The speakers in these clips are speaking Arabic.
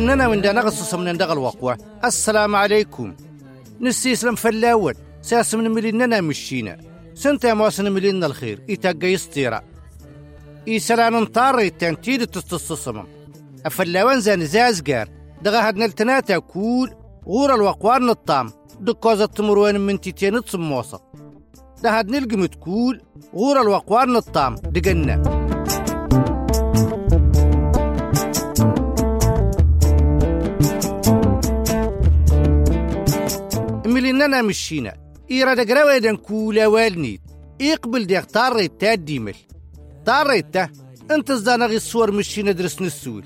وننا من دانا غصص من دغ الوقوة السلام عليكم. نسي إسلام فلاود ساس من مليننا مشينا. سنتا مواسن ملينا الخير إتاقا يستيرا إيسالان انطار التنتيد تستصصمم أفلاوان زان زازقار دغا هاد نلتناتا كول. غور الوقوار نطام. دكوزة تمروان من تيتين تصموصة ده هاد نلقم تكول غور الوقوار نطام. دقنا. مليننا مشينا. إيرا دقراوة دان كولا والنيت. يقبل ديك طاريت تا ديمل. طاريت تا انت زدانا غي الصور مشينا درس نسول.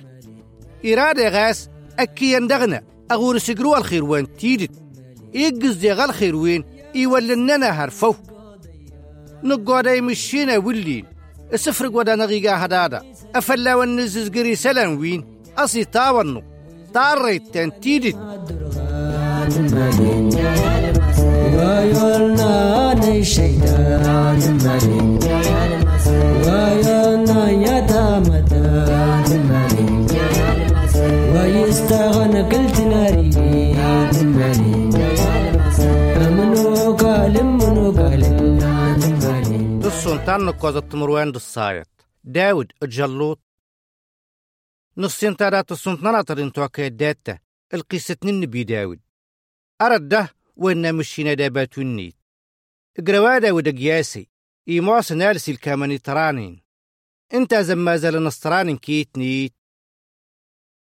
إرادة غاس أكي يندغنا أغور سقروا الخير وين تيدت. يقز دي غال خير وين يولننا هرفو. نقودا مشينا ولين. السفر قودا نغيقا هدادا. أفلا ونزز قري سلام وين. أصي تاونو طاريت تان ne shaitan timalin wayolna yatamata timalin ويستغنى قلت ناري amno galim munu galim timalin السلطان نقوز التمروان دالصايت داود الجلوط. نصين تارات السلطان ترين توكي داتا. القصة النبي داود. أرد ده وإن مشينا دابات النيت اقروا داود قياسي إيموس نالسي الكامني ترانين انت زما زال نصرانين كيت نيت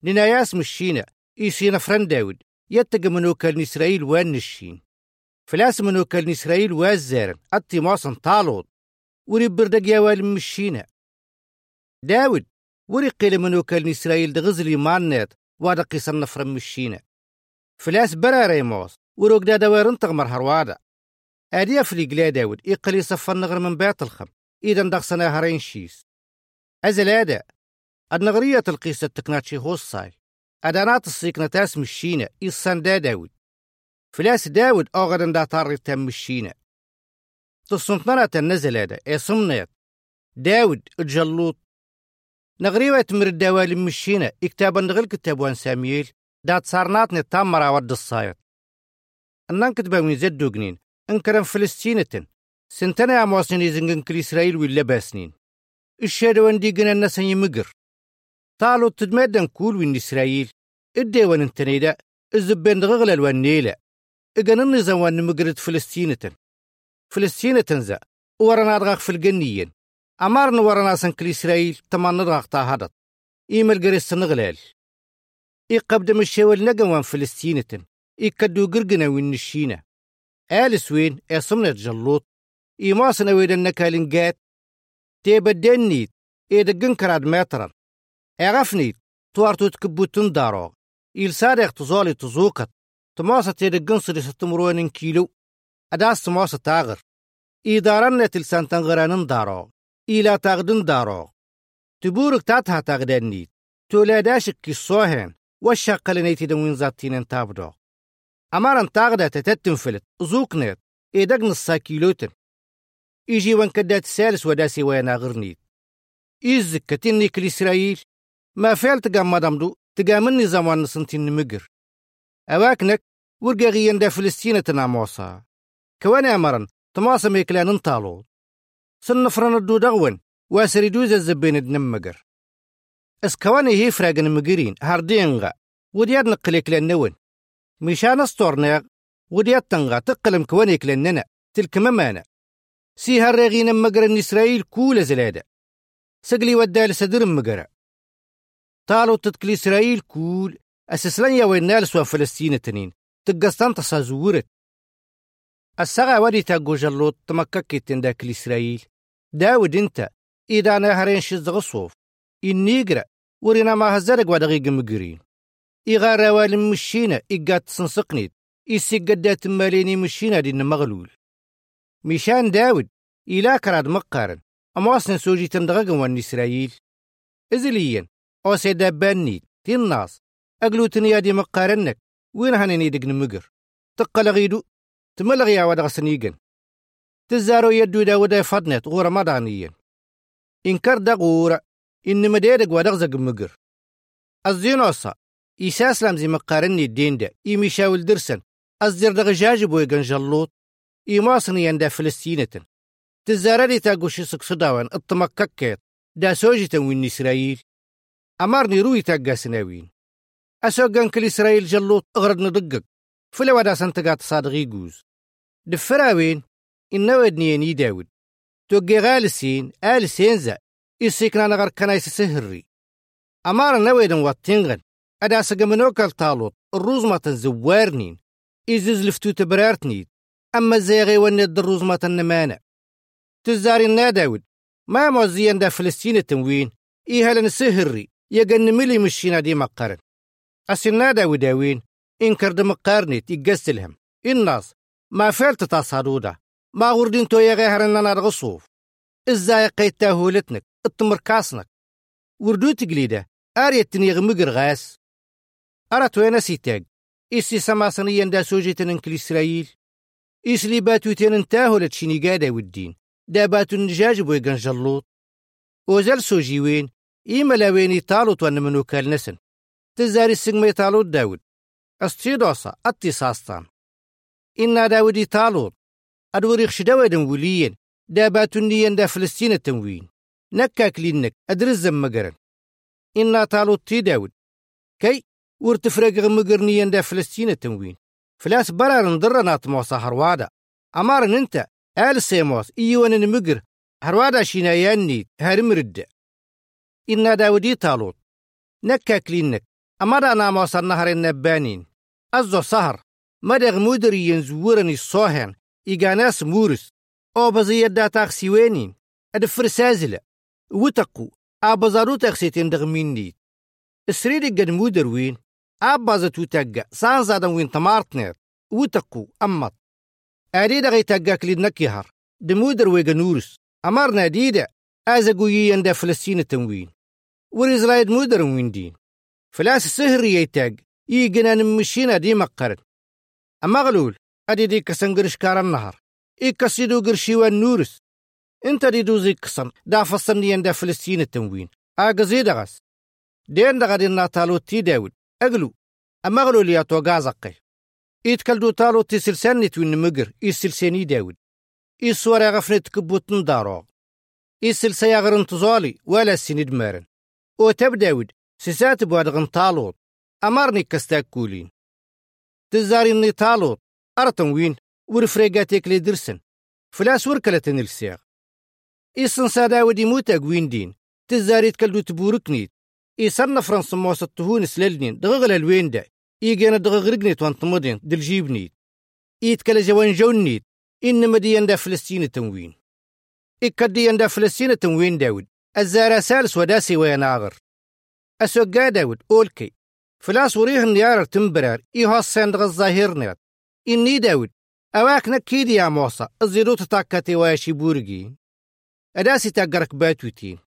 نناياس مشينا إيسينا فرن داود يتقى منوكل إسرائيل وان نشين فلاس منوكل إسرائيل وازارن موسن طالوت وري يا والي مشينا داود وري قيل منوكل إسرائيل دغزلي مانيت وادا قيسن نفرن مشينا فلاس برا ريموس وروك دا دويرن تغمر هروادا. أدي أفلي قلا داود إقلي صفى النغر من بيت الخم. إذا ندغسنا هرين شيس. أزل هذا النغرية القيسة تكناتشي هوصاي أدانات السيكنة تاس مشينا إيصان دا داود. فلاس داود أغدن دا طاري تم مشينا تصنطنا تنزل هذا إصمنيت داود الجلوط نغريوة تمر الدوالي مشينا إكتابا نغل كتاب وان ساميل دات صارنات نتام مراود الصايت. أنان كتبا من زدو جنين أنكرم فلسطينة سنتنا يا موسني زنجن كل إسرائيل ولا باسنين. الشهادة وان دي جنا الناس يمقر. طالو تدمدن كول وين إسرائيل. إدي وان انتنيدا الزبين دغغل وان نيلا. إجن النظام وان مقرد فلسطينة فلسطينة تنزا ورنا دغاق في الجنيين أمارن ورنا سنكل إسرائيل. تمان دغاق تاهدت إيمال قريس نغلال. إيقبد مشاول نقا وان فلسطينة إيكدو قرقنا وين نشينا. آلس وين؟ إصمنا جلوط. إيماسنا وين النكالين قات. تيبدنيت إيدقن كراد ماترا إغفنيت توارتو تكبو تندارو. إيل ساريخ تزولي تزوكت تماسة تيدقن صري ستمروين كيلو. أداس تماسة تاغر. إيدارن تلسان تنغرانن دارو. إيلا تاغدن دارو. تبورك تاتها تاغدنيت تولاداشك كي صوهن والشاقلنيتي دوين زاتين تابدو. أمارن تاغدا تتتنفلت زوكنيت إيدقن الساكيلوتن إيجي وان كدات سالس وداسي وينا غرنيت إيزك كتني كل إسرائيل. ما فعل تقام مدامدو تقام النظام وان سنتين مقر. أواكنك ورقا غيان دا فلسطينة ناموسا كواني أمرن تماسا ميكلان انطالو سنفرن الدو دغون واسري دوز الزبين دنمقر أس كواني هي فراغن مقرين هاردينغا. ودياد نقليك لنون مشان استورنيغ ودياد تنغا تقلم كوانيك لننا تلك ممانا. سي هالرغين مقرن إسرائيل كول زلادة. سقلي ودال سدر مقرا طالو تتكلي إسرائيل كول أسسلن يا وين نالس فلسطين تنين تقستان تصازورت. السغا ودي تاقو جلوت تمككي تنداك إسرائيل داود انت إذا أنا هرين شز غصوف النيقرا ورينا ما هزرق ودقيق مقرين. إغا روال مشينا إقات سنسقنيت. إسي قدات ماليني مشينا دين مغلول. ميشان داود إلا كراد مقارن. أمواسن سوجي تندغق وان إسرائيل. إزليا أو سيدا بانيت تناس أقلو يادي مقارنك. وين هانيني دقن مقر؟ تقل غيدو تملغي عواد غسنيقن تزارو يدو داود فضنت غور مدانيين إنكر دغور إن مديدك ودغزق مقر. الزينوصا إيساس لامزي مقارني الدين دا إيمي شاول درسن. أزدر دغ جاجب ويغن جلوط إيماصن يندا فلسطينة تزاري تاقوشي سقصداوان الطمككيت دا سوجي وين إسرائيل. أمارني روي تاقا سناوين. أسوغان كل إسرائيل جلوط أغرد ندقق. فلا ودا سنتقات صادغي جوز دفراوين إنه ودنيني داود. توقي غالسين آل سينزا. إسيكنا نغر كنايس سهري. أمار نويدن واتنغن. أدا سقمنوكال طالوت الروز ما تنزوارنين إزوز لفتو تبرارتنيد أما زيغي ونيد الروز ما تنمانا تزاري داود ما موزيان دا فلسطين التموين إيها لنسهري يقن ملي مشينا دي مقارن أسنا داوداوين إن كرد مقارنت يقسلهم الناس ما فعلت تصادودا ما غردين تو يغيهرن لنا رغصوف إزاي قيتا هولتنك التمر كاسنك وردو تقليده آريتني يغمقر غاس أرات وين سيتاج إسي سماسنيا دا سوجيتن إنكل إسرائيل. إسلي باتو تين تاهو لتشيني قادة والدين دا باتو النجاج بويقن جلوط وزال سوجي وين؟ إيما لاويني طالوت وأن منو كالنسن تزاري السجمي طالوت داود. أستيدوسا أتي إنا داودي طالوت أدوريخ شدوادن وليين. دا باتو نيان دا فلسطين التموين نكاك لينك أدرزم مقرن. إنا طالوت تي داود. كي ورتفرق مقرنيا دا فلسطين التموين. فلاس برار نضرنا طموسا هروادا أمار انت آل سيموس إيوان نمقر هروادا شيناياني هارمرد إنا داودي طالوت نكا كلينك أمار أنا موسى النهر النبانين. أزو سهر. مدغ مدري ينزورني الصوهن. إيغاناس مورس. أو بزي الداتا سيوانين أدفر سازلة وتقو. أبزارو تخسيتين دغميني السريد قد مودر وين؟ أبازا توتاقا سان زادن وين تمارتنير وتقو أمت. أريد غي تاقا كليد نكيهر دمودر ويغا نورس. أمرنا ديدا أزاقو يندا فلسطين التنوين وريزرايد مودر وين دين فلاس السهر يتاق يجنا نمشينا دي مقرن. أما غلول أدي دي كسنقرش كار النهر إيكسيدو قرشيوان نورس. إنت دي دوزي كسن دا فصن يندا فلسطين التنوين أغزي دغس دين دغا دي ناتالو تي داود. أغلو أما غلو ليا تو غازقي إيتكالدو تالو تي سلساني توين مقر إي سلساني داود. إي سواري غفنت كبوتن دارو إي سلسايا غرن تزالي ولا سند مارن أو تب داود سيسات بواد غنطالوت أمرني كستاك كولين. تزاري ني طالوت أرتن وين ورفريقاتيك لي درسن. فلاس وركلتن السياغ إيسن سادا ودي موتا وين دين. تزاري تكلدو تبوركنيت إيسان فرنسا موسى التهون سلالنين دغغل الوين دا إيجانا دغغرقنيت وانت مدين دل جيبنيت. إيتكال جوان جونيت إنما ديان دا فلسطين تنوين. إكديان دا فلسطين تنوين داود الزارة سالس وداسي وين آغر. أسوقا داود أولكي. فلاس وريه النيار تنبرار إيها السندغ الظاهر نيت إني داود أواك نكيد يا موسى الزيرو تتاكتي وياشي بورجي أداسي تاقرك باتوتين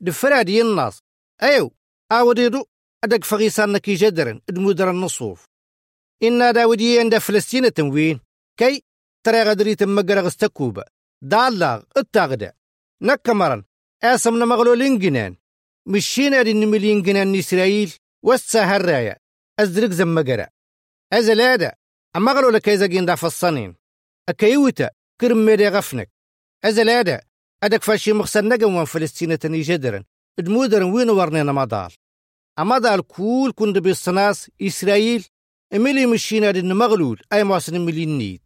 دفراد الناس. أيو أوديدو أدق فغيسان نكي جدرن أدمودر النصوف. إنا داودي عند فلسطين تنوين كي ترى غدري تمقر غستكوبة دالاغ التاغدا نكمرن اسمنا مغلولين جنان مشينا دي نملين جنان إسرائيل وسا هرايا. أزدرق زمقرا أزلادا أما غلو لك إذا جين فالصنين أكيوتا كرم ميري غفنك. أزلادا أدك فاشي مخسر نقم فلسطين تني جدرن دمودرن وين ورنينا مدال أمدال كول كند بالصناس إسرائيل إملي مشينا دي مغلول أي مواصن مليين نيد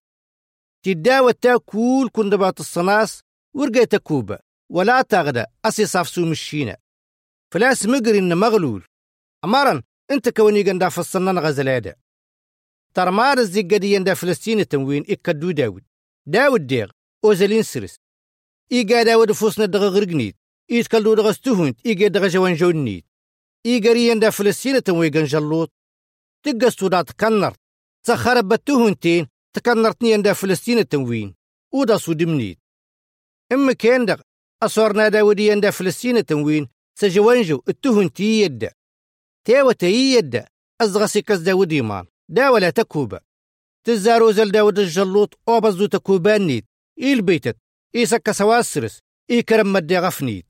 تداوى تا كول كند بات الصناس ورقيتا كوبا ولا تغدا أسي صافسو مشينا فلاس مقري إن مغلول أمارن انت كوني قندا فصلنا غزلادا ترمار الزيقة يندا فلسطين التموين إكدو داود داود ديغ أوزلين سرس إيقا داود فوسنا دغا غرقنيت إيتكالدو دغا ستوهنت إيقا دغا جوان جونيت. إيقا يندا فلسطين التموين جلوط تقستو دا تكنر تخرب بتوهنتين تكنرتني يندا فلسطين التموين ودا سودمنيت. إما كان دغ أصورنا داود يندا فلسطين التموين سجوانجو التوهنتي يدا تيوة يدا أزغسي كز داود إيمان دا ولا تكوبة. تزارو زل داود الجلوط أو بزو تكوبان نيت إيل بيتت. إيسك سواسرس. إي كرم مدي غفنيت.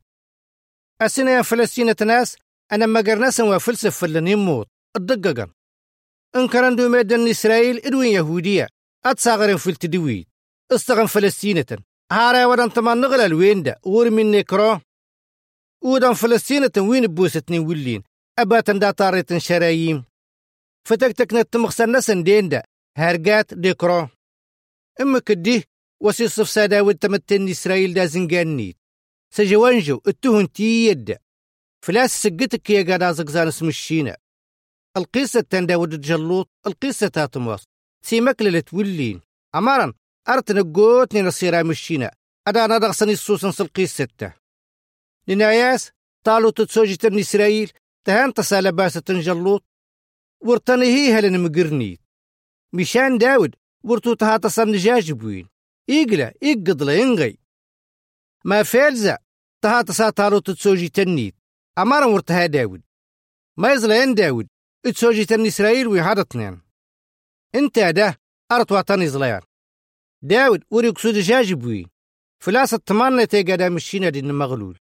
أسنا يا فلسطين ناس أنا ما قرناسا وفلسف فلن يموت الدققا إن كان دو ميدن إسرائيل إدوين يهودية. أتصاغرين في التدويد. استغن فلسطينة. هارا ودن تمان نغلا الوين دا. ور من نكرو ودن فلسطينة وين بوستني ولين. أباتن دا طاريتن شراييم فتكتك نتمخسن نسن دين دا. هرقات ديكرو إما كديه وسي صف سادا والتمتن إسرائيل دا زنقانيت سجوانجو التهن تيد فلاس سقتك يا قادا زقزان اسم الشينا القصة تندا ود جلوط القصة تاتموس سيمك للتولين أمارا أرتن قوتني نصيرا مشينا أدا ندغسني السوسن سلقيسة لناياس طالو تن إسرائيل تهان تسالة باسة جلوط ورتني هي هلن مشان داود ورتو تها تصن جاجبوين. إيقلا إيقضلا ينغي. ما فالزا تها تسا طالو تتسوجي تنيت. أمارا ورتها داود. ما يزلا داود اتسوجي تن إسرائيل ويهاد اثنين انت ده أرت وطن زليان داود وريك سود جاجبوي فلاس التمانة تيقادا مشينا دين مغلول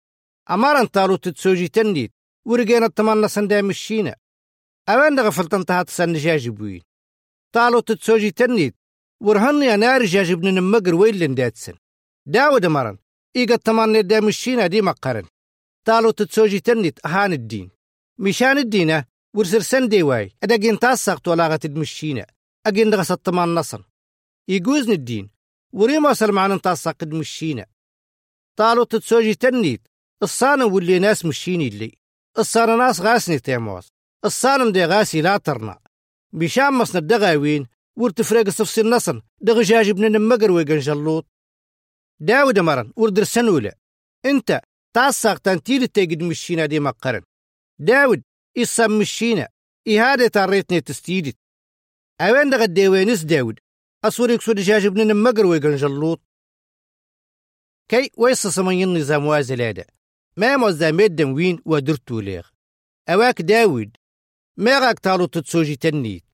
أمارا تالو تتسوجي تنيت ورقينا التمانة سندا مشينا. أوان غفلتن تهات سن جاجبوي تالو تتسوجي تنيت ورهن يا نار جاجبن نمقر ويلن داتسن. داود مرن. إيقا التمانة دا مشينا دي مقرن تالو تتسوجي تنيت أهان الدين. مشان الدينة ورسر سندي واي أدقين تاسقت ولاغة المشينا أجين دغس الطمان نصر. يجوزني الدين. وريما معنا تاسق المشينا طالو تتسوجي تنيت الصانم واللي ناس مشيني اللي. الصانم ناس غاسني تيموس الصانم دي غاسي لا ترنا. بشام مصن الدغاوين ورتفريق صفصي النصن دغ جاجب نمقر ويقن جلوط. داود مرن وردر سنولة. انت تاسق تنتيل تيجد مشينا دي مقرن. داود إصام مشينا. إهادة تاريتني تستيدت. أوين دغ الديوينس داود؟ أصوريك سود جاج ابن نمقر ويقن جلوط. كي ويص سمين النظام وازلادة. ما موزا ميدن وين ودرتو ليغ أواك داود ما غاك تالو تتسوجي تنيت.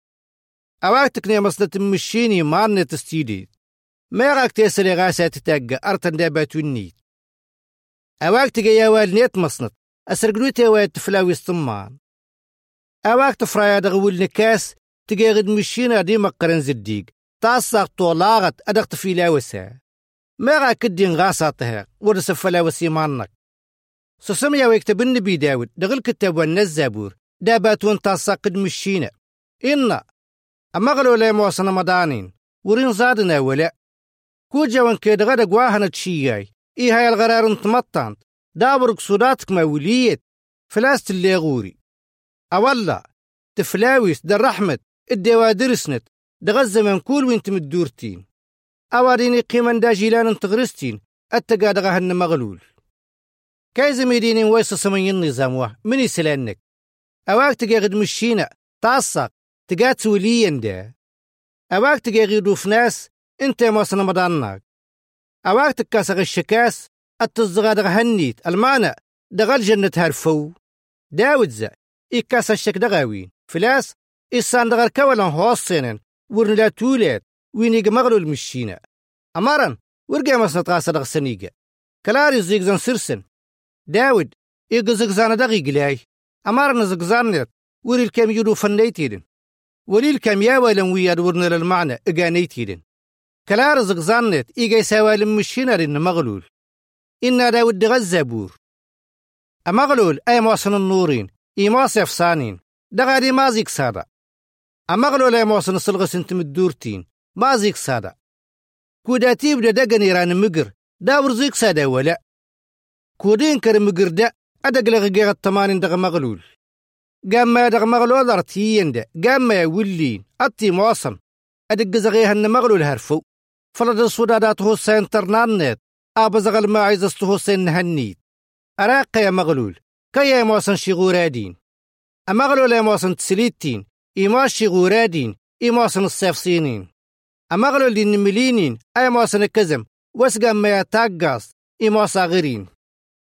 أواك تكني مصدة مشيني مارنة تستيدت. ما غاك تيسري غاسة تتاقى أرتن داباتو النيت أواك تقى يا والنيت مصنط أسرقلوتي واد تفلاوي الصمان. أواك تفرايا دغول نكاس تجاغد مشينا دي مقرن زديق. تاسق طولاغت أدغت في لاوسا ما غا كدين غاساتها ورس فلاوسي مانك سسم يا ويكتب النبي داود دغل كتاب والنزابور داباتون تاسق قد مشينا. إنا أما غلو لا موصنا مدانين. ورين زادنا ولا كوجا وان كيد غدا قواهنا تشياي. إيه هاي الغرار انتمطانت دابرك صداتك ما وليت. فلاست اللي غوري. أولا تفلاويس در رحمة الدوادر سنت دغز من كل وين تمدورتين أواريني قيمن دا جيلان تغرستين. التقا دغهن مغلول. كاي زميديني ويس سمين النظام واه. مني سلانك. أواك تقا غد مشينا تعصق تقا توليين دا. أواك تقا غيدو في ناس. انت موصنا مدانك أواك تكاسغ الشكاس التصدغا دغهنيت المعنى دغال جنة هرفو. داود زا إكاس الشك دغاوين. فلاس إسان دغال كوالا هوصينن. ورن لا تولات وينيق مغلو المشينا أمارا ورقا مسنا تغاسا دغ سنيقا كلاري زيغزان سرسن. داود إيقا زغزانا دغي قلاي أمارا نزغزانت وري الكام يدو فنيتيدن. ولي الكام ياوالن وياد ورن للمعنى إقانيتيدن. كلار زغزانت إيقا يساوى المشينا رن مغلول. إنا داود غزابور أمغلول أي موصن النورين إي موصف صانين دغاري مازيك سادا أمغلول أي موصن سلغس انت مدورتين مازيك سادا كوداتي بدا دقن إيران مقر داور زيك سادا ولا. كودين كر مقر دا أدق لغيغ التمانين دغ مغلول. قام ما دغ مغلول أرتيين دا قام ما يولين أتي موصن أدق زغيهن مغلول هرفو. فلد السودادات هو سينترنانت أبزغل ما عايزسته سن هنيت أراق يا مغلول كي يا موسن شغورادين أمغلول يا موسن تسليتين إما شغورادين إما سن الصيفصينين أمغلول دين ملينين أي موسن الكزم وسقا ما يتاقص إما صاغرين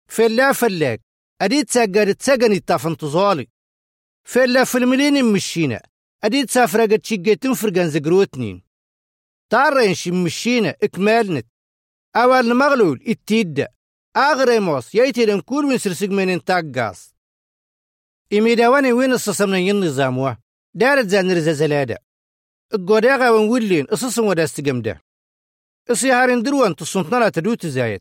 فلا فلاك أديت ساقر تساقني تافن تزالي فلا في الملين مشينا أديت سافرقت شقيتن فرقان زقروتنين. تارين شي مشينا إكمالنت. أول مغلول التيد أغريموس يأتي كل من سرسق من تاقاس. إميداواني وين الصصمنا النظام دارت زان رزا زلادة. القوداغا ونولين أصصن ودا استقمدا إصيهارين دروان تصنطنا تدوت زايد.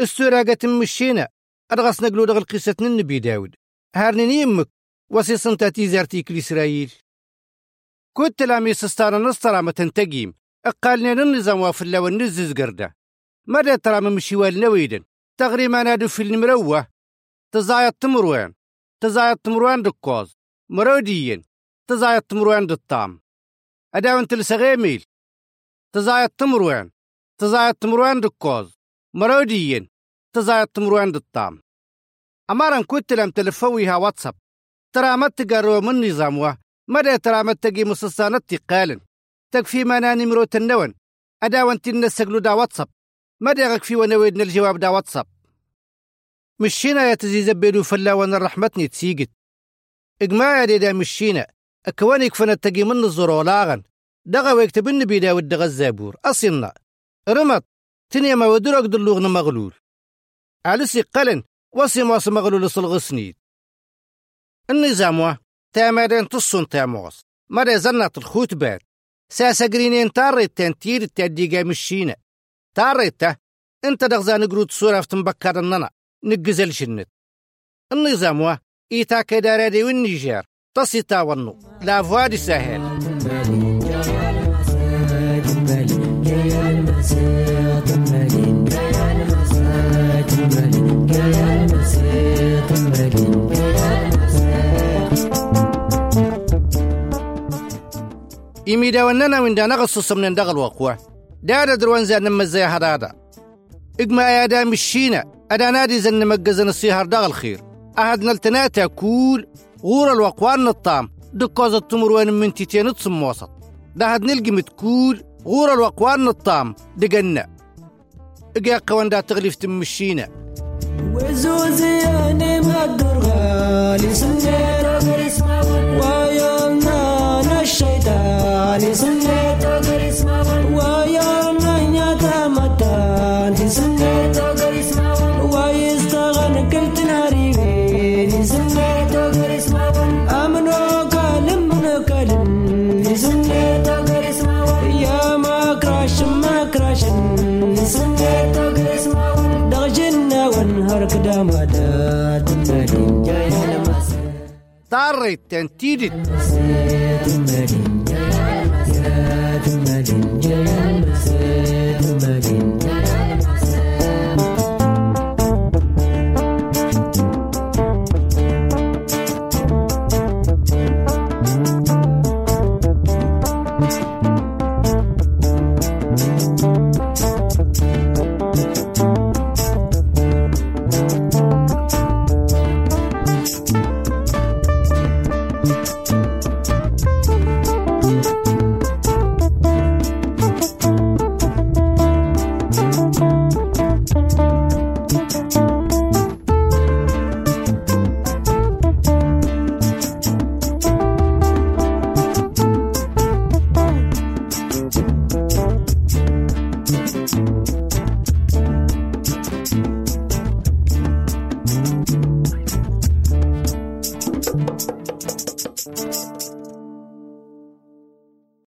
السوراقة مشينا أرغس نقلو دغل قصة النبي داود هارنين يمك. وسيصن تاتي زارتيك لإسرائيل كنت لامي سستانا نصطرا تنتقيم. أقالنا النظام وافلا ونزز قرده مدى ترى من مشيوال نويدن تغريما نادو في المروة تزايد تمروان تزايد تمروان دكوز مروديين تزايد تمروان دالطام أداون تلسغيميل تزايد تمروان تزايد تمروان دكوز مروديين تزايد تمروان دالطام أمارا كنت لم تلفويها واتساب ترى ما تقروا من نظام مدى ترى ما تقي مصصانة قالن تكفي ما نمرو تنون أداون تنسقلو دا واتساب. مدى في ونويدنا الجواب دا واتساب. مشينا يا تزي زبيدو فلا وأنا رحمتني تسيقت. إقما يا ديدا مشينا. أكواني كفنا تقي من الزرو لاغن دغا ويكتبن بيدا ودغا الزابور. اصلنا رمط تنيا ما ودرق دلوغنا مغلول. علسي قلن. وسي موس مغلول صلغ سنيد. النظام تامرين تصون تاموس مدى زنات الخوت بات ساسا قرينين تاريت تنتير التاديقا مشينا تاريته انت دغزا نقرود صورة في تنبكر الننا نقزل شنت. النظام وا إيتا كدارادي والنيجير تصيتا ونو. لا فوادي سهل. إميدا وننا من دانا غصص من دغل وقوة. دادا دروان زان مزايا هرادا إقما يا دام الشينا أدا نادي زن مجزن السيهر دغل خير. أهد نلتناتا كول غور الوقوان الطام دكوز التمر وين من تيتين تصم وسط. ده هاد نلقي متكول. غور الوقوان الطام دقنا. إقيا قوان دا تغليف تمشينا وزوزياني مدرغا لسنير ويومنا Antisundetto karismawan Wayar nanya tamata Antisundetto karismawan Wayistagan kaltin haribe Antisundetto karismawan Amno kalim mno kalim Antisundetto karismawan Ya makrash makrash Antisundetto karismawan Dagjinna wan harkadamata Tundadin jaya lemasa Tarrit tentidit Tundadin Yeah.